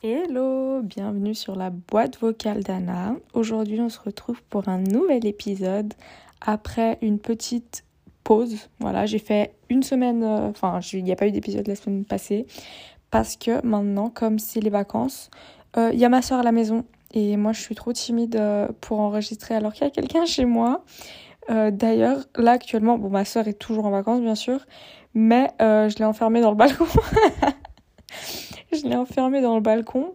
Hello, bienvenue sur la boîte vocale d'Anna. Aujourd'hui, on se retrouve pour un nouvel épisode après une petite pause. Voilà, j'ai fait une semaine, euh, enfin, il n'y a pas eu d'épisode la semaine passée parce que maintenant, comme c'est les vacances, euh, il y a ma soeur à la maison et moi, je suis trop timide euh, pour enregistrer alors qu'il y a quelqu'un chez moi. D'ailleurs, là actuellement, bon, ma soeur est toujours en vacances, bien sûr, mais je l'ai enfermée dans le balcon. je l'ai enfermée dans le balcon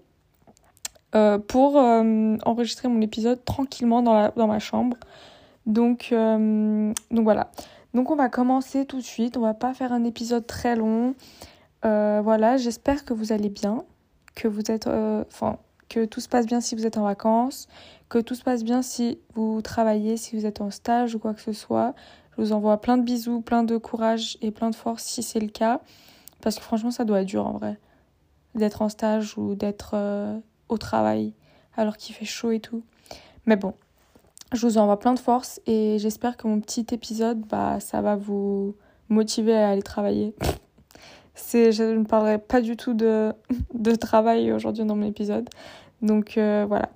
euh, pour euh, enregistrer mon épisode tranquillement dans, dans ma chambre. Donc, euh, donc voilà. Donc on va commencer tout de suite. On va pas faire un épisode très long. voilà, j'espère que vous allez bien, que vous êtes, enfin, que tout se passe bien si vous êtes en vacances, que tout se passe bien si vous travaillez, si vous êtes en stage ou quoi que ce soit. Je vous envoie plein de bisous, plein de courage et plein de force si c'est le cas. Parce que franchement, ça doit être dur en vrai d'être en stage ou d'être euh, au travail alors qu'il fait chaud et tout. Mais bon, je vous envoie plein de force et j'espère que mon petit épisode, bah, ça va vous motiver à aller travailler. C'est, je ne parlerai pas du tout de, de travail aujourd'hui dans mon épisode. Donc euh, voilà.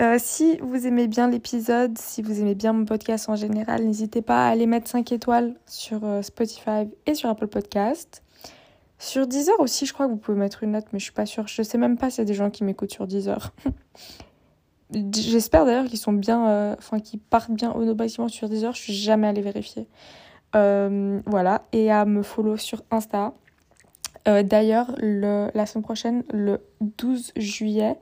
Euh, si vous aimez bien l'épisode, si vous aimez bien mon podcast en général, n'hésitez pas à aller mettre 5 étoiles sur Spotify et sur Apple Podcast. Sur Deezer aussi, je crois que vous pouvez mettre une note, mais je suis pas sûre. Je sais même pas s'il y a des gens qui m'écoutent sur Deezer. J'espère d'ailleurs qu'ils sont bien, euh, enfin qu'ils partent bien automatiquement sur Deezer. Je suis jamais allée vérifier. Euh, voilà, et à me follow sur Insta. Euh, d'ailleurs, la semaine prochaine, le 12 juillet,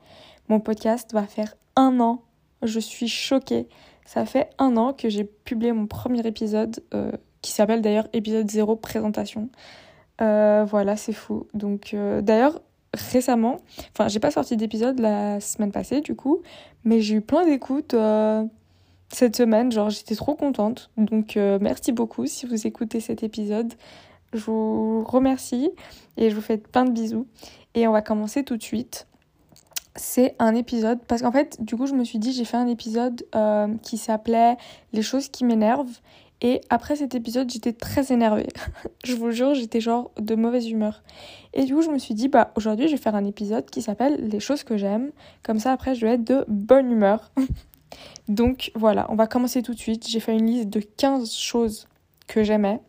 mon podcast va faire un an. Je suis choquée. Ça fait un an que j'ai publié mon premier épisode, qui s'appelle d'ailleurs épisode 0 présentation. Euh, voilà, c'est fou. Donc, euh, d'ailleurs, récemment, enfin, j'ai pas sorti d'épisode la semaine passée, du coup, mais j'ai eu plein d'écoutes euh, cette semaine. Genre, j'étais trop contente. Donc, merci beaucoup si vous écoutez cet épisode. Je vous remercie et je vous fais plein de bisous. Et on va commencer tout de suite. C'est un épisode, parce qu'en fait, du coup, je me suis dit, j'ai fait un épisode qui s'appelait Les choses qui m'énervent. Et après cet épisode, j'étais très énervée. je vous jure, j'étais genre de mauvaise humeur. Et du coup, je me suis dit, bah aujourd'hui, je vais faire un épisode qui s'appelle Les choses que j'aime. Comme ça, après, je vais être de bonne humeur. Donc voilà, on va commencer tout de suite. J'ai fait une liste de 15 choses que j'aimais.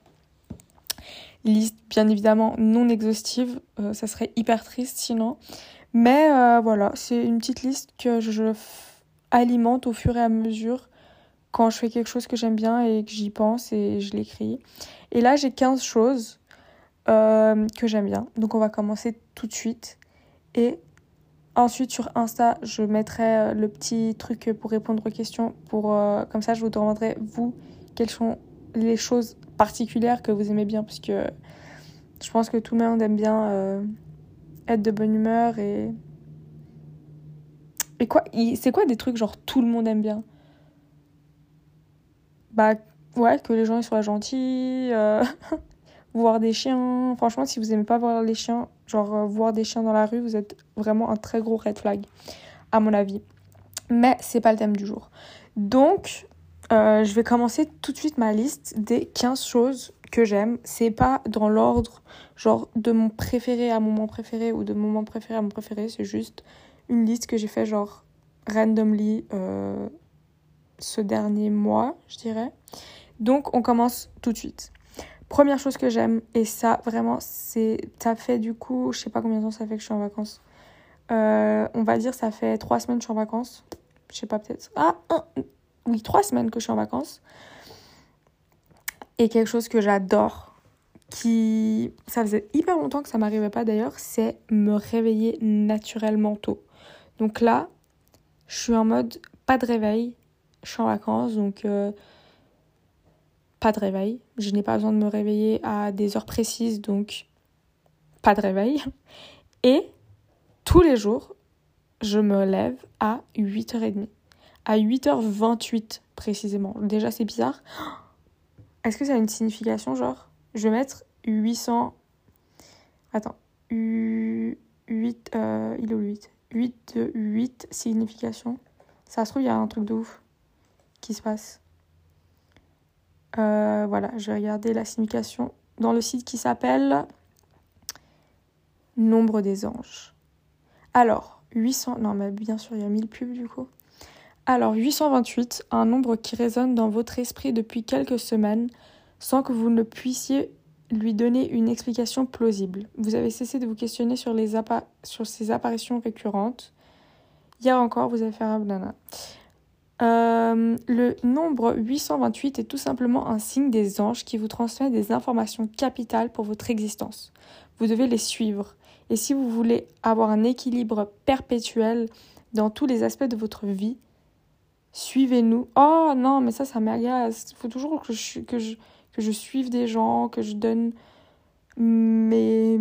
Liste bien évidemment non exhaustive, euh, ça serait hyper triste sinon. Mais euh, voilà, c'est une petite liste que je alimente au fur et à mesure quand je fais quelque chose que j'aime bien et que j'y pense et je l'écris. Et là, j'ai 15 choses euh, que j'aime bien. Donc, on va commencer tout de suite. Et ensuite, sur Insta, je mettrai le petit truc pour répondre aux questions. Pour, comme ça, je vous demanderai, vous, quelles sont les choses particulières que vous aimez bien. Parce que je pense que tout le monde aime bien être de bonne humeur et. Et quoi C'est quoi des trucs genre tout le monde aime bien? Bah ouais, que les gens soient gentils, euh, voir des chiens. Franchement, si vous aimez pas voir les chiens, genre euh, voir des chiens dans la rue, vous êtes vraiment un très gros red flag, à mon avis. Mais c'est pas le thème du jour. Donc, euh, je vais commencer tout de suite ma liste des 15 choses que j'aime. C'est pas dans l'ordre, genre de mon préféré à mon moment préféré ou de mon moment préféré à mon préféré. C'est juste une liste que j'ai fait genre randomly ce dernier mois, je dirais. Donc on commence tout de suite. Première chose que j'aime, et ça vraiment, c'est. Ça fait du coup, je sais pas combien de temps ça fait que je suis en vacances. Euh, on va dire, ça fait trois semaines que je suis en vacances. Je sais pas, peut-être. Ah, oui, trois semaines que je suis en vacances. Et quelque chose que j'adore, qui. Ça faisait hyper longtemps que ça m'arrivait pas d'ailleurs, c'est me réveiller naturellement tôt. Donc là, je suis en mode pas de réveil, je suis en vacances, donc euh, pas de réveil. Je n'ai pas besoin de me réveiller à des heures précises, donc pas de réveil. Et tous les jours, je me lève à 8h30. À 8h28 précisément. Déjà, c'est bizarre. Est-ce que ça a une signification, genre Je vais mettre 800... Attends. 8... Euh, il est où 8 8 de 8 significations. Ça se trouve, il y a un truc de ouf qui se passe. Euh, voilà, je vais regarder la signification dans le site qui s'appelle Nombre des anges. Alors, 800. Non, mais bien sûr, il y a 1000 pubs du coup. Alors, 828, un nombre qui résonne dans votre esprit depuis quelques semaines sans que vous ne puissiez lui donner une explication plausible. Vous avez cessé de vous questionner sur, ces apparitions récurrentes. Hier encore, vous avez fait un banana. Euh, le nombre 828 est tout simplement un signe des anges qui vous transmet des informations capitales pour votre existence. Vous devez les suivre. Et si vous voulez avoir un équilibre perpétuel dans tous les aspects de votre vie, suivez-nous. Oh non, mais ça, ça m'agace. Il faut toujours que je, que, je, que je suive des gens, que je donne mes...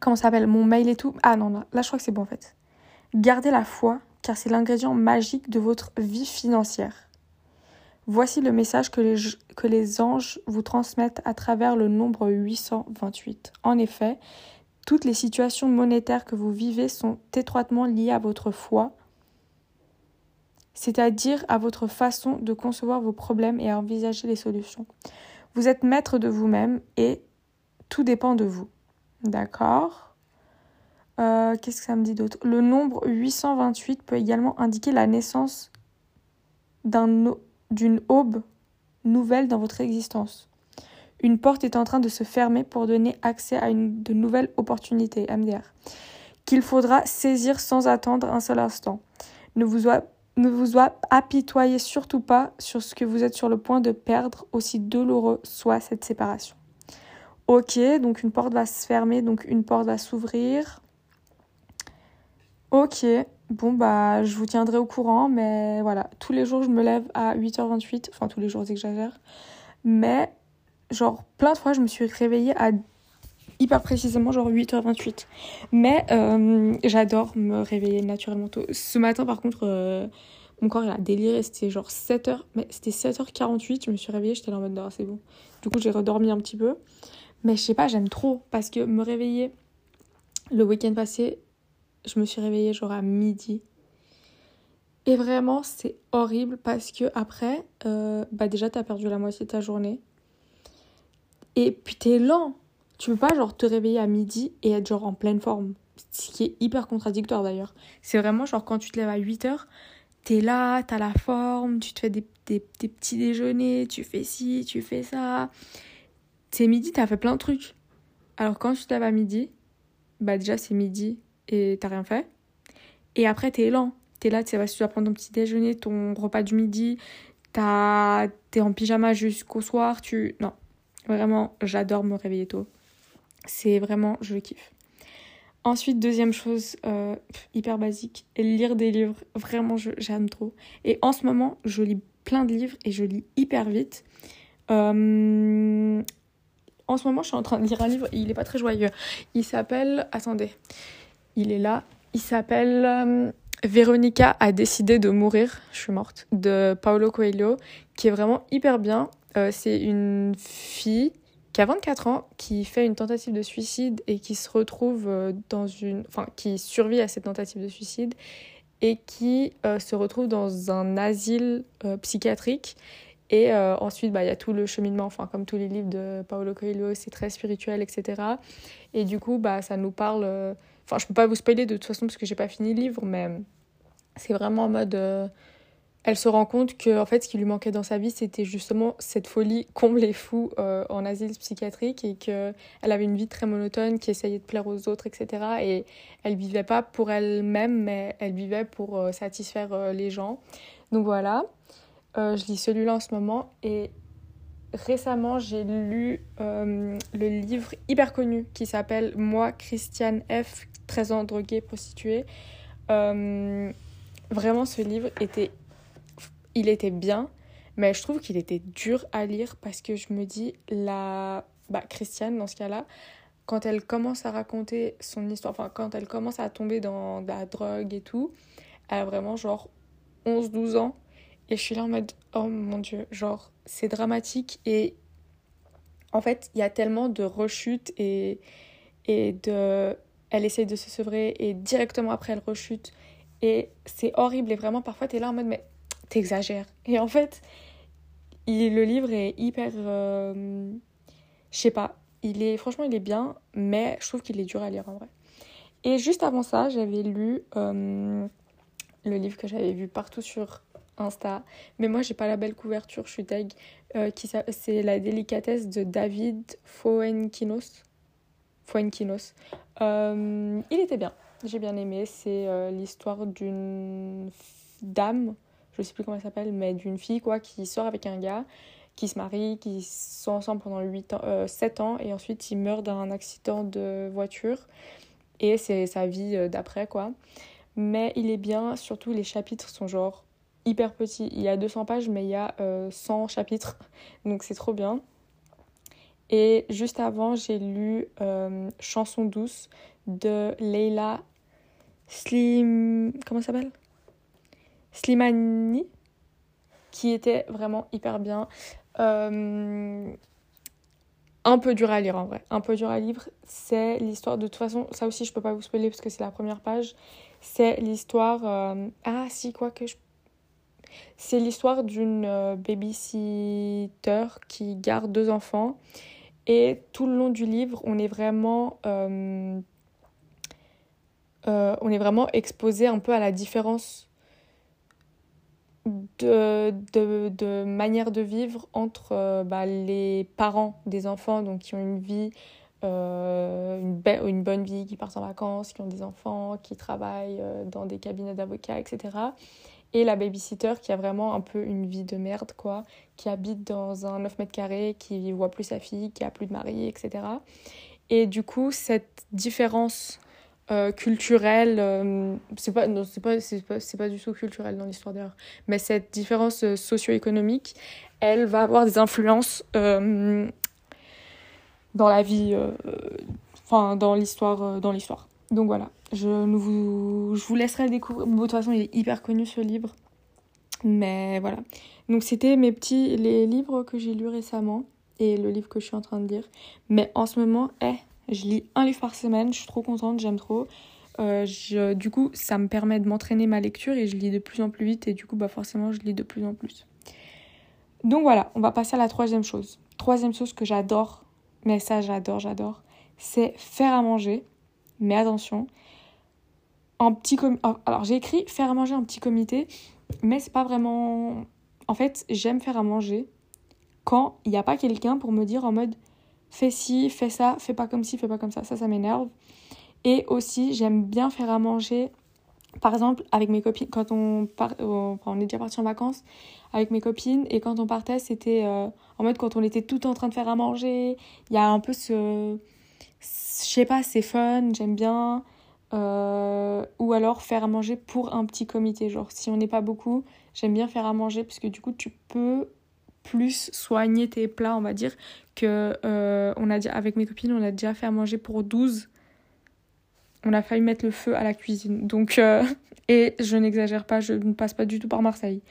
Comment ça s'appelle Mon mail et tout. Ah non, là, là je crois que c'est bon en fait. Gardez la foi, car c'est l'ingrédient magique de votre vie financière. Voici le message que les, que les anges vous transmettent à travers le nombre 828. En effet, toutes les situations monétaires que vous vivez sont étroitement liées à votre foi, c'est-à-dire à votre façon de concevoir vos problèmes et à envisager les solutions. Vous êtes maître de vous-même et tout dépend de vous. D'accord? Euh, Qu'est-ce que ça me dit d'autre? Le nombre 828 peut également indiquer la naissance d'une aube nouvelle dans votre existence. Une porte est en train de se fermer pour donner accès à une, de nouvelles opportunités, MDR, qu'il faudra saisir sans attendre un seul instant. Ne vous, ne vous apitoyez surtout pas sur ce que vous êtes sur le point de perdre, aussi douloureux soit cette séparation. Ok, donc une porte va se fermer, donc une porte va s'ouvrir. Ok, bon bah je vous tiendrai au courant, mais voilà, tous les jours je me lève à 8h28, enfin tous les jours j'exagère, mais genre plein de fois je me suis réveillée à hyper précisément genre 8h28. Mais euh, j'adore me réveiller naturellement tôt. Ce matin par contre euh, mon corps il a déliré, c'était genre 7h mais c'était 7h48, je me suis réveillée, j'étais en mode c'est bon. Du coup, j'ai redormi un petit peu. Mais je sais pas, j'aime trop parce que me réveiller le week-end passé, je me suis réveillée genre à midi. Et vraiment, c'est horrible parce que après, euh, bah déjà, t'as perdu la moitié de ta journée. Et puis t'es lent. Tu peux pas genre te réveiller à midi et être genre en pleine forme. Ce qui est hyper contradictoire d'ailleurs. C'est vraiment genre quand tu te lèves à 8 heures, t'es là, t'as la forme, tu te fais des, des, petits déjeuners, tu fais ci, tu fais ça. C'est midi, t'as fait plein de trucs. Alors quand tu te lèves à midi, bah déjà c'est midi et t'as rien fait. Et après t'es lent. T'es là, tu dois prendre ton petit déjeuner, ton repas du midi, t'es en pyjama jusqu'au soir, tu... Non, Vraiment, j'adore me réveiller tôt. C'est vraiment, je kiffe. Ensuite, deuxième chose euh, hyper basique, lire des livres. Vraiment, j'aime trop. Et en ce moment, je lis plein de livres et je lis hyper vite. Euh, en ce moment, je suis en train de lire un livre il n'est pas très joyeux. Il s'appelle. Attendez. Il est là. Il s'appelle. Euh, Véronica a décidé de mourir. Je suis morte. De Paulo Coelho, qui est vraiment hyper bien. C'est une fille qui a 24 ans, qui fait une tentative de suicide et qui se retrouve euh, dans une... Enfin, qui survit à cette tentative de suicide et qui euh, se retrouve dans un asile psychiatrique. Et ensuite, bah, il y a tout le cheminement, enfin, comme tous les livres de Paolo Coelho, c'est très spirituel, etc. Et du coup, bah, ça nous parle... Enfin, je peux pas vous spoiler de toute façon parce que j'ai pas fini le livre, mais c'est vraiment en mode elle se rend compte que en fait ce qui lui manquait dans sa vie c'était justement cette folie comble et fou euh, en asile psychiatrique et que elle avait une vie très monotone qui essayait de plaire aux autres etc et elle vivait pas pour elle-même mais elle vivait pour euh, satisfaire euh, les gens. Donc voilà. Je lis celui-là en ce moment. Et récemment j'ai lu le livre hyper connu qui s'appelle Moi Christiane F. 13 ans droguée prostituée vraiment ce livre était il était bien, mais je trouve qu'il était dur à lire parce que je me dis, la bah, Christiane, dans ce cas-là, quand elle commence à raconter son histoire, enfin, quand elle commence à tomber dans la drogue et tout, elle a vraiment genre 11-12 ans. Et je suis là en mode, oh mon dieu, genre, c'est dramatique. Et en fait, il y a tellement de rechutes et, et de. Elle essaye de se sevrer et directement après, elle rechute. Et c'est horrible. Et vraiment, parfois, tu es là en mode, mais t'exagères. Et en fait, le livre est hyper. je sais pas. Il est, franchement, il est bien, mais je trouve qu'il est dur à lire en vrai. Et juste avant ça, j'avais lu le livre que j'avais vu partout sur Insta. Mais moi, j'ai pas la belle couverture, je suis tag. Euh, c'est La délicatesse de David Foenkinos. Foenkinos. Euh, il était bien, j'ai bien aimé. C'est euh, l'histoire d'une dame, je sais plus comment elle s'appelle, mais d'une fille quoi, qui sort avec un gars, qui se marie, qui sont ensemble pendant 8 ans, 7 ans, et ensuite il meurt d'un accident de voiture. Et c'est sa vie d'après, quoi. Mais il est bien, surtout les chapitres sont genre hyper petit. Il y a 200 pages, mais il y a 100 euh, chapitres. Donc c'est trop bien. Et juste avant, j'ai lu euh, Chanson douce de Leila Slim. Comment ça s'appelle? Slimani. Qui était vraiment hyper bien. Euh, un peu dur à lire en vrai. Un peu dur à lire. C'est l'histoire de toute façon. Ça aussi, je peux pas vous spoiler parce que c'est la première page. C'est l'histoire. Ah, si, quoi que je c'est l'histoire d'une euh, babysitter qui garde deux enfants. Et tout le long du livre, on est vraiment, euh, euh, on est vraiment exposé un peu à la différence de, de, de manière de vivre entre bah, les parents des enfants, donc qui ont une vie, une, une, bonne vie, qui partent en vacances, qui ont des enfants, qui travaillent dans des cabinets d'avocats, etc et la babysitter qui a vraiment un peu une vie de merde, quoi, qui habite dans un 9 mètres carrés, qui voit plus sa fille, qui a plus de mari, etc. Et du coup, cette différence euh, culturelle, euh, c'est pas, non, c'est pas, c'est pas, pas, du tout culturel dans l'histoire d'ailleurs, mais cette différence euh, socio-économique, elle va avoir des influences dans la vie, enfin, dans l'histoire, dans l'histoire. Donc voilà, je, vous, je vous laisserai découvrir. de toute façon, il est hyper connu ce livre. Mais voilà. Donc c'était mes petits les livres que j'ai lus récemment et le livre que je suis en train de lire. Mais en ce moment, eh, je lis un livre par semaine. Je suis trop contente, j'aime trop. Euh, du coup, ça me permet de m'entraîner ma lecture et je lis de plus en plus vite et du coup, bah forcément, je lis de plus en plus. Donc voilà, on va passer à la troisième chose. Troisième chose que j'adore, mais ça j'adore, j'adore, c'est faire à manger mais attention, en petit alors j'ai écrit faire à manger en petit comité, mais c'est pas vraiment. En fait, j'aime faire à manger quand il n'y a pas quelqu'un pour me dire en mode fais ci, fais ça, fais pas comme ci, fais pas comme ça. Ça, ça m'énerve. Et aussi, j'aime bien faire à manger. Par exemple, avec mes copines, quand on part, euh, on est déjà parti en vacances avec mes copines, et quand on partait, c'était euh, en mode quand on était tout en train de faire à manger. Il y a un peu ce je sais pas, c'est fun, j'aime bien. Euh, ou alors faire à manger pour un petit comité. Genre, si on n'est pas beaucoup, j'aime bien faire à manger parce que du coup, tu peux plus soigner tes plats, on va dire, que euh, on a déjà, avec mes copines, on a déjà fait à manger pour 12. On a failli mettre le feu à la cuisine. Donc, euh, et je n'exagère pas, je ne passe pas du tout par Marseille.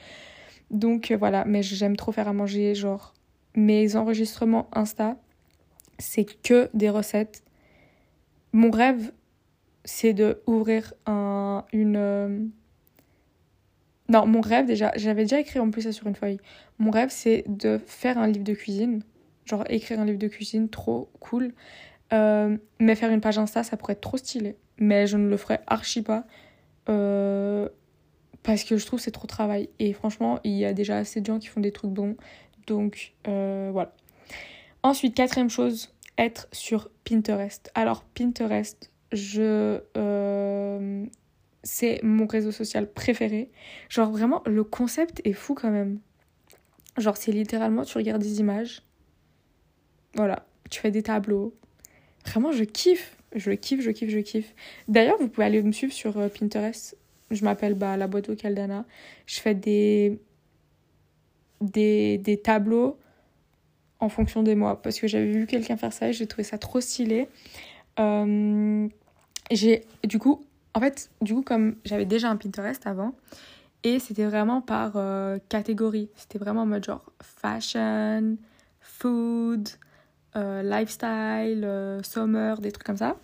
Donc voilà, mais j'aime trop faire à manger. Genre, mes enregistrements Insta, c'est que des recettes mon rêve, c'est de ouvrir un, une. Euh, non, mon rêve déjà, j'avais déjà écrit en plus ça sur une feuille. Mon rêve, c'est de faire un livre de cuisine. Genre écrire un livre de cuisine, trop cool. Euh, mais faire une page Insta, ça pourrait être trop stylé. Mais je ne le ferai archi pas. Euh, parce que je trouve c'est trop travail. Et franchement, il y a déjà assez de gens qui font des trucs bons. Donc voilà. Ensuite, quatrième chose, être sur Pinterest. Alors Pinterest, je euh, c'est mon réseau social préféré. Genre vraiment le concept est fou quand même. Genre c'est littéralement tu regardes des images. Voilà, tu fais des tableaux. Vraiment je kiffe, je kiffe, je kiffe, je kiffe. D'ailleurs, vous pouvez aller me suivre sur euh, Pinterest. Je m'appelle bah, la boîte vocale d'Anna. Je fais des des, des tableaux en fonction des mois parce que j'avais vu quelqu'un faire ça et j'ai trouvé ça trop stylé. Euh, j'ai du coup, en fait, du coup, comme j'avais déjà un Pinterest avant et c'était vraiment par euh, catégorie, c'était vraiment en mode genre fashion, food, euh, lifestyle, summer, des trucs comme ça.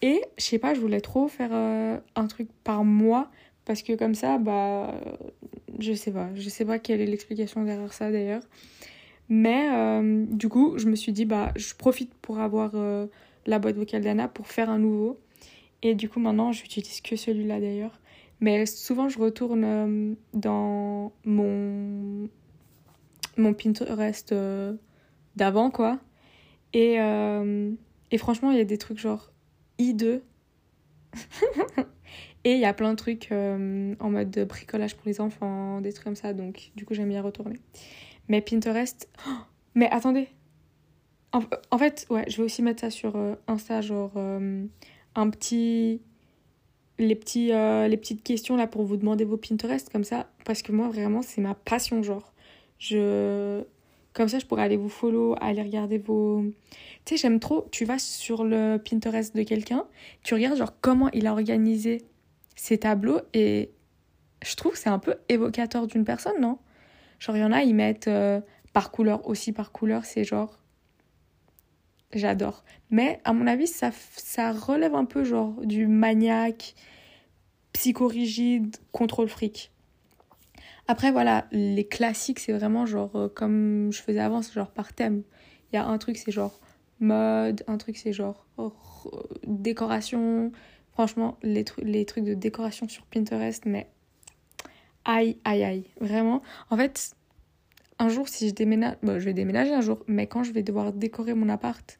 Et je sais pas, je voulais trop faire un truc par mois parce que comme ça, bah, je sais pas. Je sais pas quelle est l'explication derrière ça d'ailleurs. Mais euh, du coup, je me suis dit, bah, je profite pour avoir euh, la boîte vocale d'Anna pour faire un nouveau. Et du coup, maintenant, j'utilise que celui-là d'ailleurs. Mais souvent, je retourne euh, dans mon, mon Pinterest d'avant, quoi. Et, et franchement, il y a des trucs genre I2. et il y a plein de trucs en mode de bricolage pour les enfants, des trucs comme ça. Donc, du coup, j'aime bien retourner. Mais Pinterest. mais attendez. En, fait, ouais, je vais aussi mettre ça sur euh, Insta, genre euh, un petit. Les, petits, euh, les petites questions là pour vous demander vos Pinterest, comme ça. Parce que moi, vraiment, c'est ma passion, genre. Je. Comme ça, je pourrais aller vous follow, aller regarder vos. Tu sais, j'aime trop. Tu vas sur le Pinterest de quelqu'un, tu regardes, genre, comment il a organisé ses tableaux et je trouve que c'est un peu évocateur d'une personne, non? Genre, il y en a, ils mettent euh, par couleur, aussi par couleur, c'est genre. J'adore. Mais à mon avis, ça, ça relève un peu genre du maniaque, psychorigide, contrôle fric. Après, voilà, les classiques, c'est vraiment genre euh, comme je faisais avant, c'est genre par thème. Il y a un truc, c'est genre mode, un truc, c'est genre décoration. Franchement, les, les trucs de décoration sur Pinterest, mais aïe, aïe, aïe. Vraiment. En fait, un jour, si je déménage, bon, je vais déménager un jour, mais quand je vais devoir décorer mon appart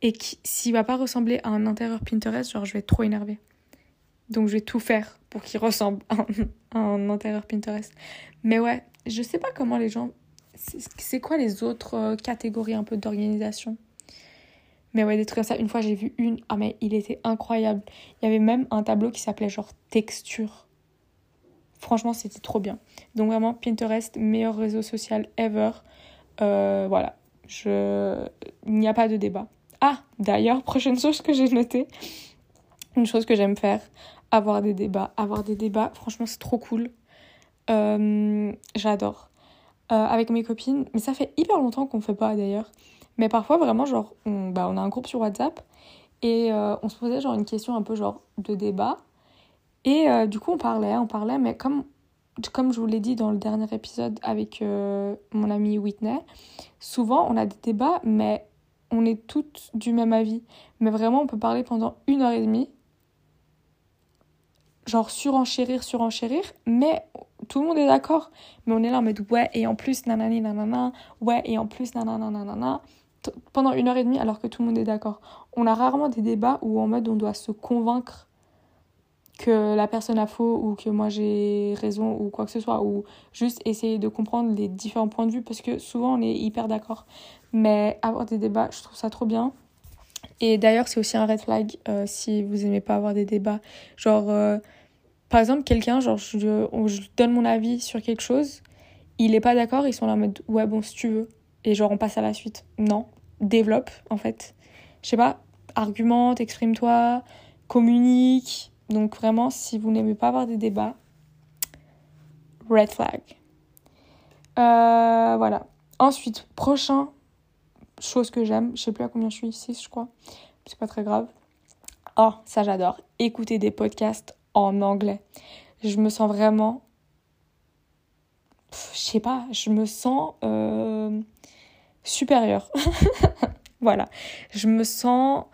et s'il va pas ressembler à un intérieur Pinterest, genre, je vais être trop énervée. Donc, je vais tout faire pour qu'il ressemble à un, intérieur Pinterest. Mais ouais, je sais pas comment les gens. C'est quoi les autres euh, catégories un peu d'organisation? Mais ouais, des trucs comme ça. Une fois, j'ai vu une. Ah, mais il était incroyable. Il y avait même un tableau qui s'appelait genre texture. Franchement, c'était trop bien. Donc vraiment, Pinterest, meilleur réseau social ever. Euh, voilà, je... il n'y a pas de débat. Ah, d'ailleurs, prochaine chose que j'ai notée, une chose que j'aime faire, avoir des débats. Avoir des débats, franchement, c'est trop cool. Euh, j'adore. Euh, avec mes copines, mais ça fait hyper longtemps qu'on ne fait pas d'ailleurs. Mais parfois, vraiment, genre, on, bah, on a un groupe sur WhatsApp et on se posait genre une question un peu genre de débat. Et euh, du coup, on parlait, on parlait, mais comme, comme je vous l'ai dit dans le dernier épisode avec euh, mon ami Whitney, souvent on a des débats, mais on est toutes du même avis. Mais vraiment, on peut parler pendant une heure et demie, genre surenchérir, surenchérir, mais tout le monde est d'accord. Mais on est là en mode ouais, et en plus, nanani, nanana, ouais, et en plus, nanana, nanana pendant une heure et demie alors que tout le monde est d'accord. On a rarement des débats où en mode on doit se convaincre que la personne a faux ou que moi j'ai raison ou quoi que ce soit, ou juste essayer de comprendre les différents points de vue parce que souvent on est hyper d'accord. Mais avoir des débats, je trouve ça trop bien. Et d'ailleurs, c'est aussi un red flag euh, si vous aimez pas avoir des débats. Genre, euh, par exemple, quelqu'un, genre, je, je, donne mon avis sur quelque chose, il est pas d'accord, ils sont là en mode ouais, bon, si tu veux. Et genre, on passe à la suite. Non, développe en fait. Je sais pas, argumente, exprime-toi, communique donc vraiment, si vous n'aimez pas avoir des débats, red flag. Euh, voilà. Ensuite, prochain chose que j'aime, je sais plus à combien je suis, 6 je crois, c'est pas très grave. Oh, ça j'adore, écouter des podcasts en anglais. Je me sens vraiment... Je sais pas, je me sens euh, supérieure. voilà, je me sens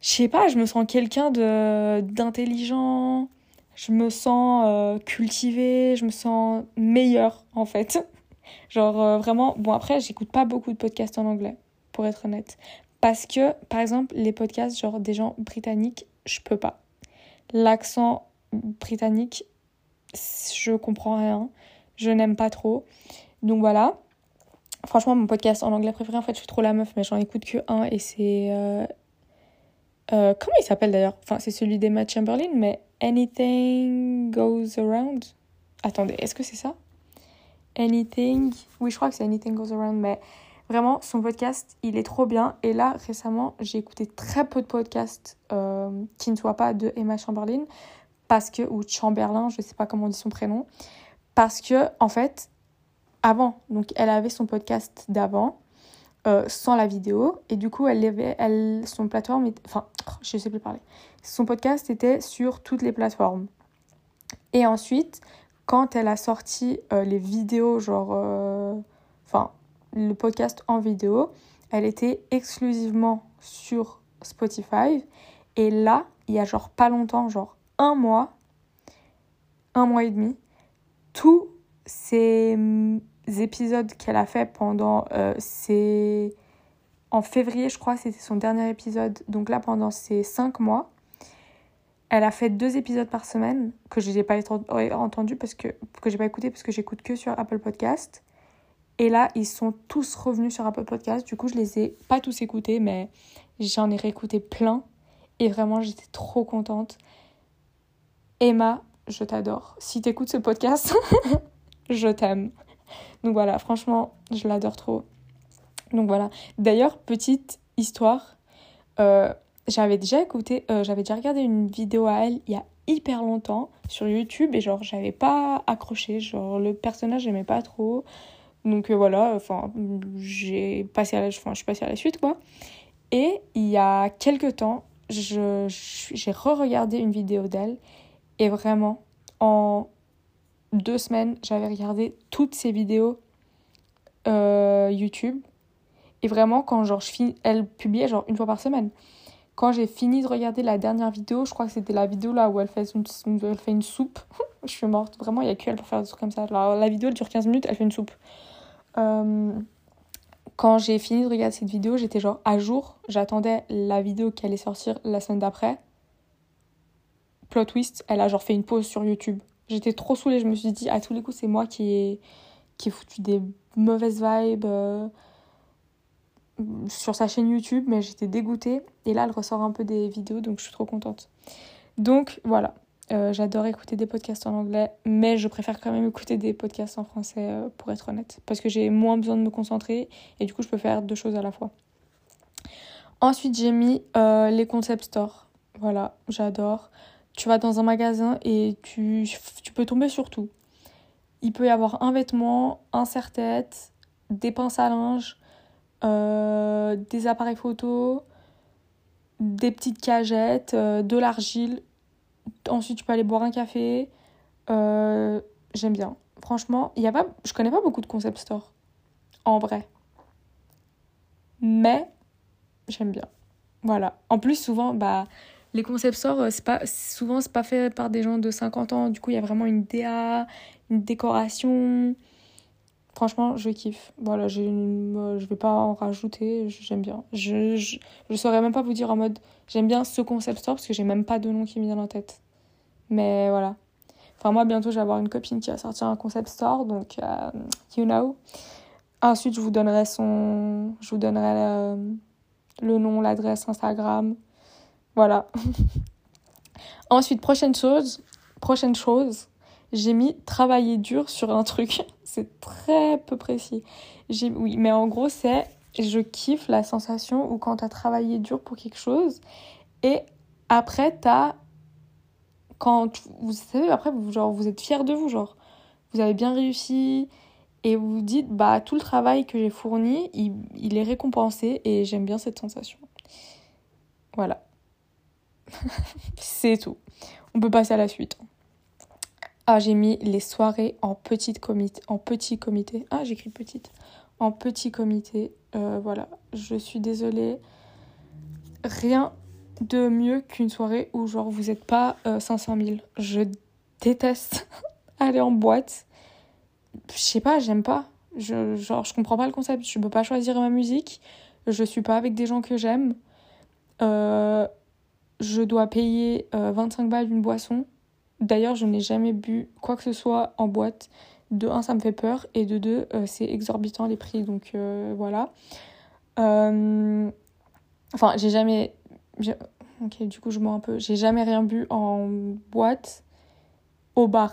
je sais pas, je me sens quelqu'un de d'intelligent, je me sens euh, cultivé, je me sens meilleur en fait. Genre euh, vraiment, bon après j'écoute pas beaucoup de podcasts en anglais, pour être honnête. Parce que, par exemple, les podcasts genre des gens britanniques, je peux pas. L'accent britannique, je comprends rien, je n'aime pas trop. Donc voilà. Franchement, mon podcast en anglais préféré, en fait, je suis trop la meuf, mais j'en écoute que un et c'est euh, euh, comment il s'appelle d'ailleurs? Enfin, c'est celui d'Emma Chamberlain, mais Anything Goes Around? Attendez, est-ce que c'est ça? Anything. Oui, je crois que c'est Anything Goes Around, mais vraiment, son podcast, il est trop bien. Et là, récemment, j'ai écouté très peu de podcasts euh, qui ne soient pas de Emma Chamberlain, parce que, ou Chamberlain, je ne sais pas comment on dit son prénom, parce que, en fait, avant, donc elle avait son podcast d'avant, euh, sans la vidéo. Et du coup, elle avait, elle, son plateforme, enfin, je sais plus parler. Son podcast était sur toutes les plateformes. Et ensuite, quand elle a sorti euh, les vidéos, genre, euh, enfin, le podcast en vidéo, elle était exclusivement sur Spotify. Et là, il y a genre pas longtemps, genre un mois, un mois et demi, tous ces épisodes qu'elle a fait pendant euh, ces... En février, je crois, c'était son dernier épisode. Donc là, pendant ces cinq mois, elle a fait deux épisodes par semaine que je n'ai pas entendu parce que, que j'ai pas écouté parce que j'écoute que sur Apple Podcast. Et là, ils sont tous revenus sur Apple Podcast. Du coup, je les ai pas tous écoutés, mais j'en ai réécouté plein. Et vraiment, j'étais trop contente. Emma, je t'adore. Si t'écoutes ce podcast, je t'aime. Donc voilà, franchement, je l'adore trop. Donc voilà. D'ailleurs, petite histoire. Euh, j'avais déjà écouté, euh, j'avais déjà regardé une vidéo à elle il y a hyper longtemps sur YouTube et genre j'avais pas accroché, genre le personnage j'aimais pas trop. Donc euh, voilà, enfin, j'ai passé à la, je suis passée à la suite, quoi. Et il y a quelques temps, j'ai re-regardé une vidéo d'elle. Et vraiment, en deux semaines, j'avais regardé toutes ses vidéos euh, YouTube. Et vraiment, quand genre, je finis, elle publiait genre une fois par semaine. Quand j'ai fini de regarder la dernière vidéo, je crois que c'était la vidéo là où elle fait une, elle fait une soupe. je suis morte. Vraiment, il n'y a que elle pour faire des trucs comme ça. La vidéo, elle dure 15 minutes, elle fait une soupe. Euh, quand j'ai fini de regarder cette vidéo, j'étais genre à jour. J'attendais la vidéo qui allait sortir la semaine d'après. Plot twist, elle a genre fait une pause sur YouTube. J'étais trop saoulée, je me suis dit à tous les coups c'est moi qui ai, qui foutu des mauvaises vibes euh, sur sa chaîne YouTube, mais j'étais dégoûtée. Et là elle ressort un peu des vidéos donc je suis trop contente. Donc voilà, euh, j'adore écouter des podcasts en anglais, mais je préfère quand même écouter des podcasts en français euh, pour être honnête, parce que j'ai moins besoin de me concentrer et du coup je peux faire deux choses à la fois. Ensuite j'ai mis les concept stores. Voilà, j'adore. Tu vas dans un magasin et tu, tu peux tomber sur tout. Il peut y avoir un vêtement, un serre-tête, des pinces à linge, des appareils photo, des petites cagettes, de l'argile, Ensuite, tu peux aller boire un café. Euh, j'aime bien. Franchement, y a pas, je connais pas beaucoup de concept stores. En vrai. Mais j'aime bien. Voilà. En plus, souvent, bah, les concept stores, euh, c'est pas, souvent, c'est pas fait par des gens de 50 ans. Du coup, il y a vraiment une DA, une décoration. Franchement, je kiffe. Voilà, je je vais pas en rajouter, j'aime bien. Je, je, je saurais même pas vous dire en mode j'aime bien ce concept store parce que j'ai même pas de nom qui me vient en tête. Mais voilà. Enfin, moi, bientôt, je vais avoir une copine qui va sortir un concept store, donc euh, you know. Ensuite, je vous donnerai son. Je vous donnerai euh, le nom, l'adresse Instagram. Voilà. Ensuite, prochaine chose. Prochaine chose. J'ai mis travailler dur sur un truc. c'est très peu précis. J'ai, oui, mais en gros, c'est. Je kiffe la sensation où quand tu as travaillé dur pour quelque chose et après, tu as quand vous savez après vous genre vous êtes fier de vous genre vous avez bien réussi et vous vous dites bah tout le travail que j'ai fourni il, il, est récompensé et j'aime bien cette sensation c'est tout on peut passer à la suite ah j'ai mis les soirées en petite comité en petit comité ah j'écris petite en petit comité euh, voilà je suis désolée rien de mieux qu'une soirée où genre vous n'êtes pas 500 euh, 000. Je déteste aller en boîte. Je sais pas, j'aime pas. Je, genre, je comprends pas le concept. Je peux pas choisir ma musique. Je suis pas avec des gens que j'aime. Euh, je dois payer 25 euh, balles d'une boisson. D'ailleurs, je n'ai jamais bu quoi que ce soit en boîte. De un, ça me fait peur. Et de deux, c'est exorbitant les prix. Donc voilà. Enfin, j'ai jamais Ok, du coup, je mens un peu. J'ai jamais rien bu en boîte au bar.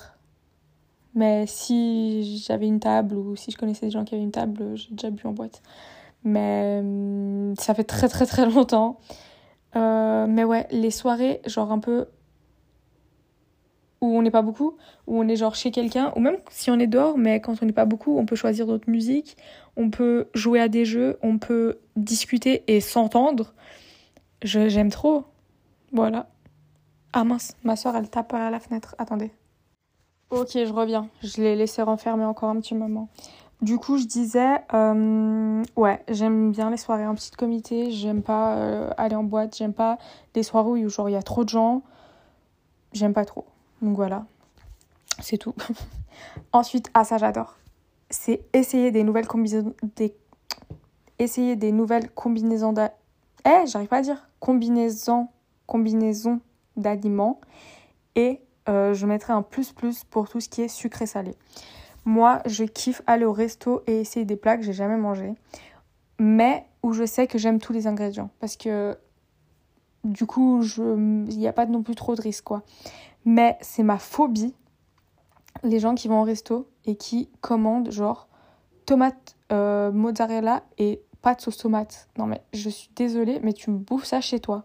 Mais si j'avais une table ou si je connaissais des gens qui avaient une table, j'ai déjà bu en boîte. Mais hum, ça fait très très très longtemps. Euh, mais ouais, les soirées, genre un peu où on n'est pas beaucoup, où on est genre chez quelqu'un, ou même si on est dehors, mais quand on n'est pas beaucoup, on peut choisir d'autres musiques, on peut jouer à des jeux, on peut discuter et s'entendre. J'aime trop. Voilà. Ah mince, ma soeur elle tape à la fenêtre. Attendez. Ok, je reviens. Je l'ai laissé renfermer encore un petit moment. Du coup, je disais, euh, ouais, j'aime bien les soirées en petit comité. J'aime pas euh, aller en boîte. J'aime pas les soirées où il y a trop de gens. J'aime pas trop. Donc voilà, c'est tout. Ensuite, ah ça j'adore. C'est essayer des nouvelles combinaisons, des... essayer des nouvelles combinaisons. Eh, j'arrive pas à dire combinaisons, combinaisons d'aliments et euh, je mettrai un plus plus pour tout ce qui est sucré salé. Moi, je kiffe aller au resto et essayer des plats que j'ai jamais mangé, mais où je sais que j'aime tous les ingrédients parce que du coup, il n'y a pas non plus trop de risques. Mais c'est ma phobie les gens qui vont au resto et qui commandent genre tomate euh, mozzarella et pas de sauce tomate. Non mais je suis désolée, mais tu me bouffes ça chez toi.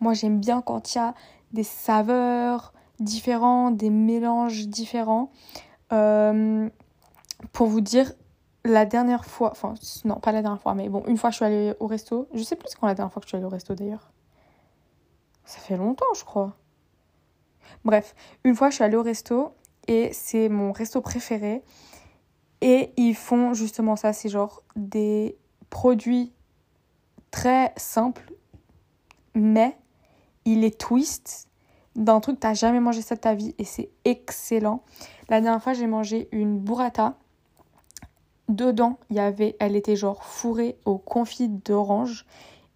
Moi j'aime bien quand il y a des saveurs différentes, des mélanges différents. Euh, pour vous dire, la dernière fois, enfin non pas la dernière fois, mais bon une fois je suis allée au resto. Je sais plus quand la dernière fois que je suis allée au resto d'ailleurs. Ça fait longtemps je crois. Bref, une fois je suis allée au resto et c'est mon resto préféré. Et ils font justement ça, c'est genre des produits très simples, mais il les twist d'un truc t'as jamais mangé ça de ta vie et c'est excellent. La dernière fois, j'ai mangé une burrata. Dedans, y avait, elle était genre fourrée au confit d'orange.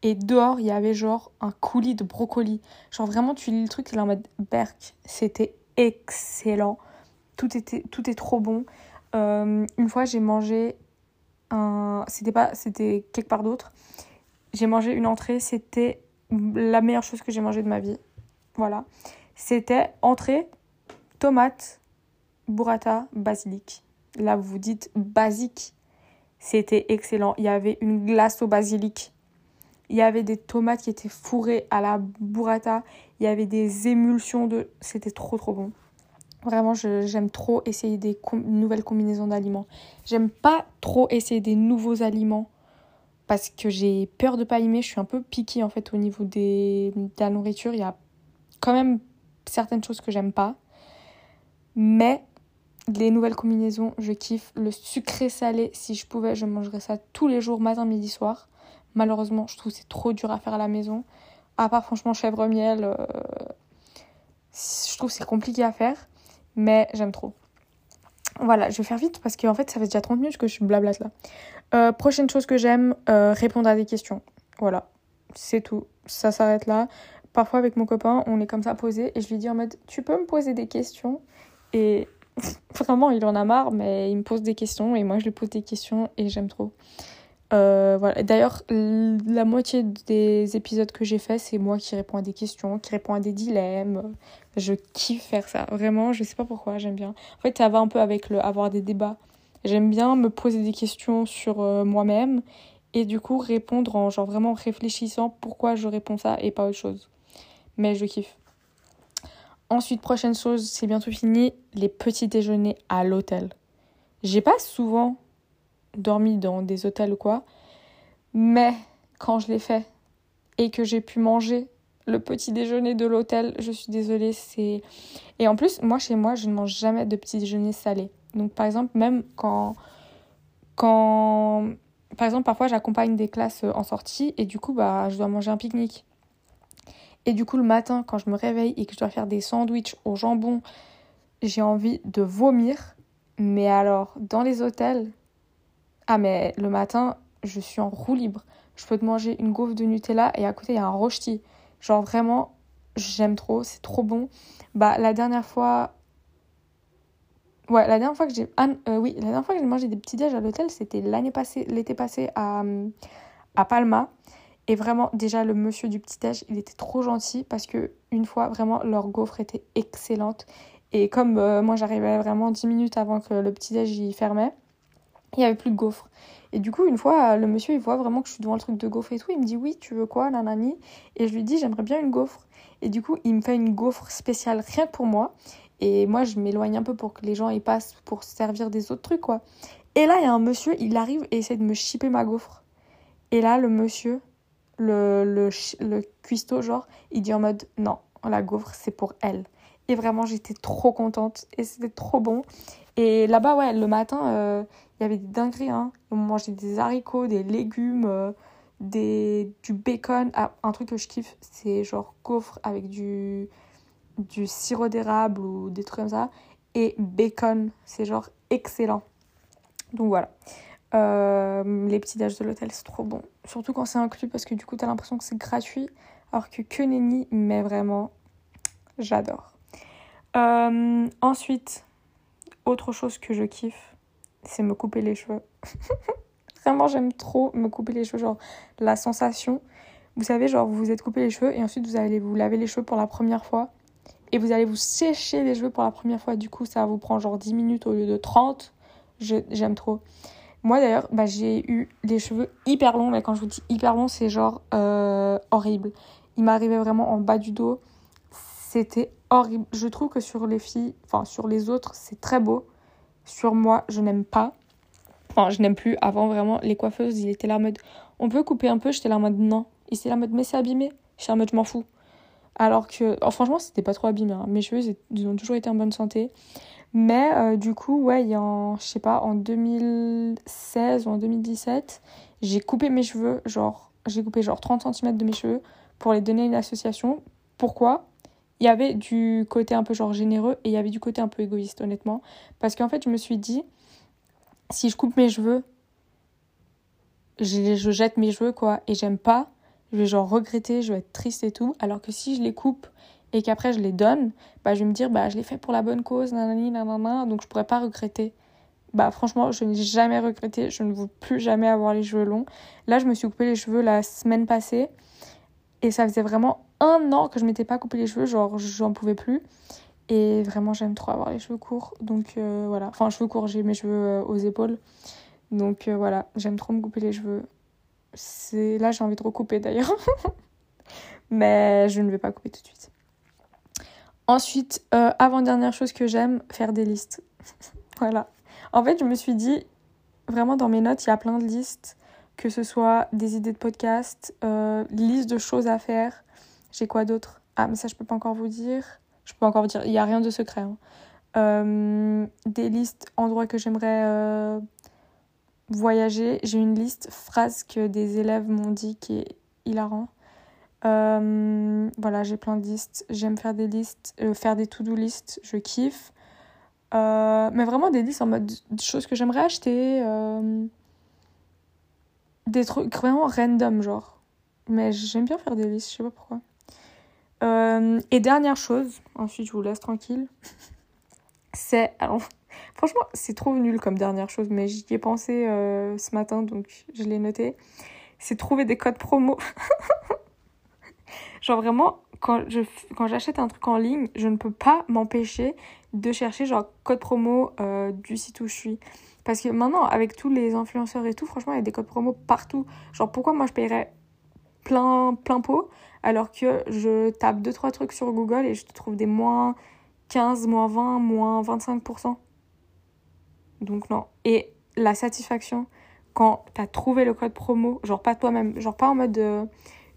Et dehors, il y avait genre un coulis de brocoli. Genre vraiment, tu lis le truc, est en mode berk. C'était excellent. Tout, était, tout est trop bon. Euh, une fois, j'ai mangé un. C'était pas. C'était quelque part d'autre. J'ai mangé une entrée. C'était la meilleure chose que j'ai mangée de ma vie. Voilà. C'était entrée, tomate, burrata, basilic. Là, vous vous dites basique. C'était excellent. Il y avait une glace au basilic. Il y avait des tomates qui étaient fourrées à la burrata. Il y avait des émulsions de. C'était trop trop bon. Vraiment, j'aime trop essayer des nouvelles combinaisons d'aliments. J'aime pas trop essayer des nouveaux aliments parce que j'ai peur de pas aimer. Je suis un peu piquée en fait au niveau des, de la nourriture. Il y a quand même certaines choses que j'aime pas. Mais les nouvelles combinaisons, je kiffe. Le sucré salé, si je pouvais, je mangerais ça tous les jours, matin, midi, soir. Malheureusement, je trouve c'est trop dur à faire à la maison. À part franchement chèvre miel, euh, je trouve c'est compliqué à faire mais j'aime trop. Voilà, je vais faire vite parce qu'en fait, ça fait déjà 30 minutes que je blablate là. Euh, prochaine chose que j'aime, euh, répondre à des questions. Voilà, c'est tout. Ça s'arrête là. Parfois, avec mon copain, on est comme ça posé et je lui dis en mode Tu peux me poser des questions? Et vraiment, il en a marre, mais il me pose des questions et moi, je lui pose des questions et j'aime trop. Euh, voilà. D'ailleurs, la moitié des épisodes que j'ai fait, c'est moi qui réponds à des questions, qui réponds à des dilemmes. Je kiffe faire ça. Vraiment, je sais pas pourquoi, j'aime bien. En fait, ça va un peu avec le avoir des débats. J'aime bien me poser des questions sur euh, moi-même et du coup répondre en genre vraiment réfléchissant pourquoi je réponds ça et pas autre chose. Mais je kiffe. Ensuite, prochaine chose, c'est bientôt fini, les petits déjeuners à l'hôtel. J'ai pas souvent dormi dans des hôtels ou quoi. Mais quand je l'ai fait et que j'ai pu manger le petit déjeuner de l'hôtel, je suis désolée, c'est... Et en plus, moi, chez moi, je ne mange jamais de petit déjeuner salé. Donc, par exemple, même quand... quand... Par exemple, parfois, j'accompagne des classes en sortie et du coup, bah, je dois manger un pique-nique. Et du coup, le matin, quand je me réveille et que je dois faire des sandwichs au jambon, j'ai envie de vomir. Mais alors, dans les hôtels, ah, mais le matin, je suis en roue libre. Je peux te manger une gaufre de Nutella et à côté, il y a un rosti. Genre vraiment, j'aime trop, c'est trop bon. Bah, la dernière fois. Ouais, la dernière fois que j'ai. Ah, euh, oui, la dernière fois que j'ai mangé des petits déj à l'hôtel, c'était l'année passée, l'été passé à Palma. Et vraiment, déjà, le monsieur du petit déj, il était trop gentil parce que, une fois, vraiment, leur gaufre était excellente. Et comme euh, moi, j'arrivais vraiment 10 minutes avant que le petit déj y fermait, il n'y avait plus de gaufres. Et du coup, une fois, le monsieur, il voit vraiment que je suis devant le truc de gaufre et tout. Il me dit, oui, tu veux quoi, nanani? Et je lui dis, j'aimerais bien une gaufre. Et du coup, il me fait une gaufre spéciale rien que pour moi. Et moi, je m'éloigne un peu pour que les gens y passent pour se servir des autres trucs, quoi. Et là, il y a un monsieur, il arrive et essaie de me chipper ma gaufre. Et là, le monsieur, le, le, le cuistot, genre, il dit en mode, non, la gaufre, c'est pour elle. Et vraiment, j'étais trop contente. Et c'était trop bon. Et là-bas, ouais, le matin, euh, il y avait des dingueries. Hein. On mangeait des haricots, des légumes, euh, des, du bacon. Ah, un truc que je kiffe, c'est genre gaufre avec du, du sirop d'érable ou des trucs comme ça. Et bacon, c'est genre excellent. Donc voilà. Euh, les petits dages de l'hôtel, c'est trop bon. Surtout quand c'est inclus parce que du coup, t'as l'impression que c'est gratuit. Alors que que mais vraiment, j'adore. Euh, ensuite, autre chose que je kiffe, c'est me couper les cheveux. vraiment, j'aime trop me couper les cheveux. Genre, la sensation. Vous savez, genre, vous vous êtes coupé les cheveux et ensuite vous allez vous laver les cheveux pour la première fois. Et vous allez vous sécher les cheveux pour la première fois. Du coup, ça vous prend genre 10 minutes au lieu de 30. J'aime trop. Moi d'ailleurs, bah, j'ai eu les cheveux hyper longs, mais quand je vous dis hyper long, c'est genre euh, horrible. Il m'arrivait vraiment en bas du dos. C'était horrible. Je trouve que sur les filles, enfin sur les autres, c'est très beau. Sur moi, je n'aime pas. Enfin, je n'aime plus. Avant, vraiment, les coiffeuses, il était là en mode on peut couper un peu? J'étais là en mode non. Il était là en mode mais c'est abîmé. J'étais en mode je m'en fous. Alors que, oh, franchement, c'était pas trop abîmé. Hein. Mes cheveux, ils ont toujours été en bonne santé. Mais euh, du coup, ouais, en, je sais pas, en 2016 ou en 2017, j'ai coupé mes cheveux, genre, j'ai coupé genre 30 cm de mes cheveux pour les donner à une association. Pourquoi? Il y avait du côté un peu genre généreux et il y avait du côté un peu égoïste, honnêtement. Parce qu'en fait, je me suis dit, si je coupe mes cheveux, je, je jette mes cheveux, quoi, et j'aime pas, je vais genre regretter, je vais être triste et tout. Alors que si je les coupe et qu'après je les donne, bah, je vais me dire, bah, je l'ai fait pour la bonne cause, nanani, nanana, donc je pourrais pas regretter. Bah, franchement, je n'ai jamais regretté, je ne veux plus jamais avoir les cheveux longs. Là, je me suis coupé les cheveux la semaine passée, et ça faisait vraiment un an que je m'étais pas coupé les cheveux, genre, j'en pouvais plus. Et vraiment, j'aime trop avoir les cheveux courts, donc euh, voilà. Enfin, cheveux courts, j'ai mes cheveux euh, aux épaules. Donc euh, voilà, j'aime trop me couper les cheveux. Là, j'ai envie de recouper d'ailleurs. Mais je ne vais pas couper tout de suite. Ensuite, euh, avant-dernière chose que j'aime, faire des listes. voilà. En fait, je me suis dit, vraiment dans mes notes, il y a plein de listes, que ce soit des idées de podcast, euh, liste de choses à faire. J'ai quoi d'autre? Ah, mais ça, je peux pas encore vous dire. Je peux pas encore vous dire, il n'y a rien de secret. Hein. Euh, des listes, endroits que j'aimerais euh, voyager. J'ai une liste phrases que des élèves m'ont dit qui est hilarant. Euh, voilà, j'ai plein de listes. J'aime faire des listes, euh, faire des to-do listes, je kiffe. Euh, mais vraiment des listes en mode choses que j'aimerais acheter. des trucs vraiment random, genre. Mais j'aime bien faire des listes, je sais pas pourquoi. et dernière chose, ensuite je vous laisse tranquille. C'est. Alors, franchement, c'est trop nul comme dernière chose, mais j'y ai pensé ce matin, donc je l'ai noté. C'est trouver des codes promo. Genre vraiment, quand je quand j'achète un truc en ligne, je ne peux pas m'empêcher de chercher genre code promo euh, du site où je suis. Parce que maintenant, avec tous les influenceurs et tout, franchement, il y a des codes promo partout. Genre pourquoi moi je paierais plein, plein pot alors que je tape 2-3 trucs sur Google et je trouve des moins 15, moins 20, moins 25%. Donc non. Et la satisfaction quand t'as trouvé le code promo, genre pas toi-même, genre pas en mode... Euh,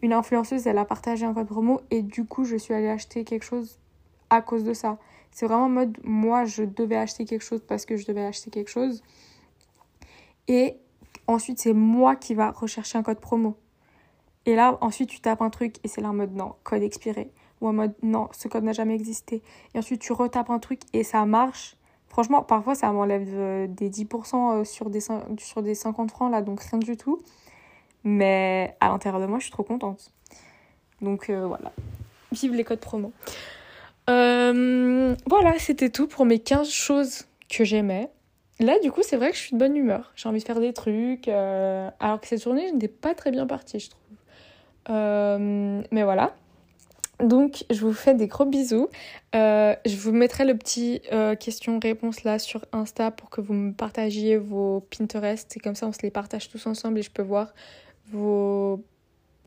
une influenceuse, elle a partagé un code promo et du coup, je suis allée acheter quelque chose à cause de ça. C'est vraiment en mode, moi, je devais acheter quelque chose parce que je devais acheter quelque chose. Et ensuite, c'est moi qui va rechercher un code promo. Et là, ensuite, tu tapes un truc et c'est là en mode, non, code expiré. Ou en mode, non, ce code n'a jamais existé. Et ensuite, tu retapes un truc et ça marche. Franchement, parfois, ça m'enlève euh, des 10% euh, sur des, sur des 50 francs, là, donc rien du tout. Mais à l'intérieur de moi, je suis trop contente. Donc euh, voilà. Vive les codes promo. Euh, voilà, c'était tout pour mes 15 choses que j'aimais. Là, du coup, c'est vrai que je suis de bonne humeur. J'ai envie de faire des trucs. Euh, alors que cette journée, je n'étais pas très bien partie, je trouve. mais voilà. Donc, je vous fais des gros bisous. je vous mettrai le petit question-réponse là sur Insta pour que vous me partagiez vos Pinterest. Et comme ça, on se les partage tous ensemble et je peux voir vos,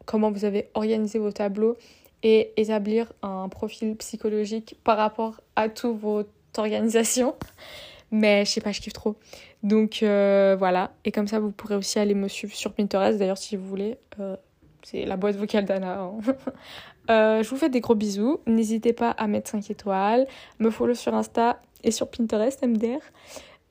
comment vous avez organisé vos tableaux et établir un profil psychologique par rapport à toute votre organisation. Mais je sais pas, je kiffe trop. Donc euh, voilà. Et comme ça, vous pourrez aussi aller me suivre sur Pinterest. D'ailleurs, si vous voulez, euh, c'est la boîte vocale d'Anna. Hein. Euh, je vous fais des gros bisous. N'hésitez pas à mettre 5 étoiles, me follow sur Insta et sur Pinterest, MDR.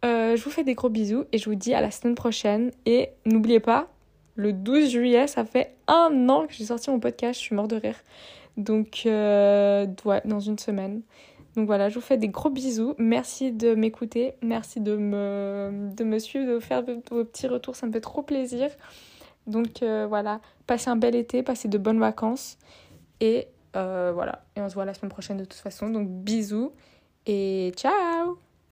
Je vous fais des gros bisous et je vous dis à la semaine prochaine. Et n'oubliez pas, le 12 juillet, ça fait un an que j'ai sorti mon podcast, je suis mort de rire. Donc, euh, dans une semaine. Donc voilà, je vous fais des gros bisous. Merci de m'écouter. Merci de me, de suivre, de faire vos petits retours. Ça me fait trop plaisir. Donc euh, voilà, passez un bel été, passez de bonnes vacances. Et euh, voilà, et on se voit la semaine prochaine de toute façon. Donc bisous et ciao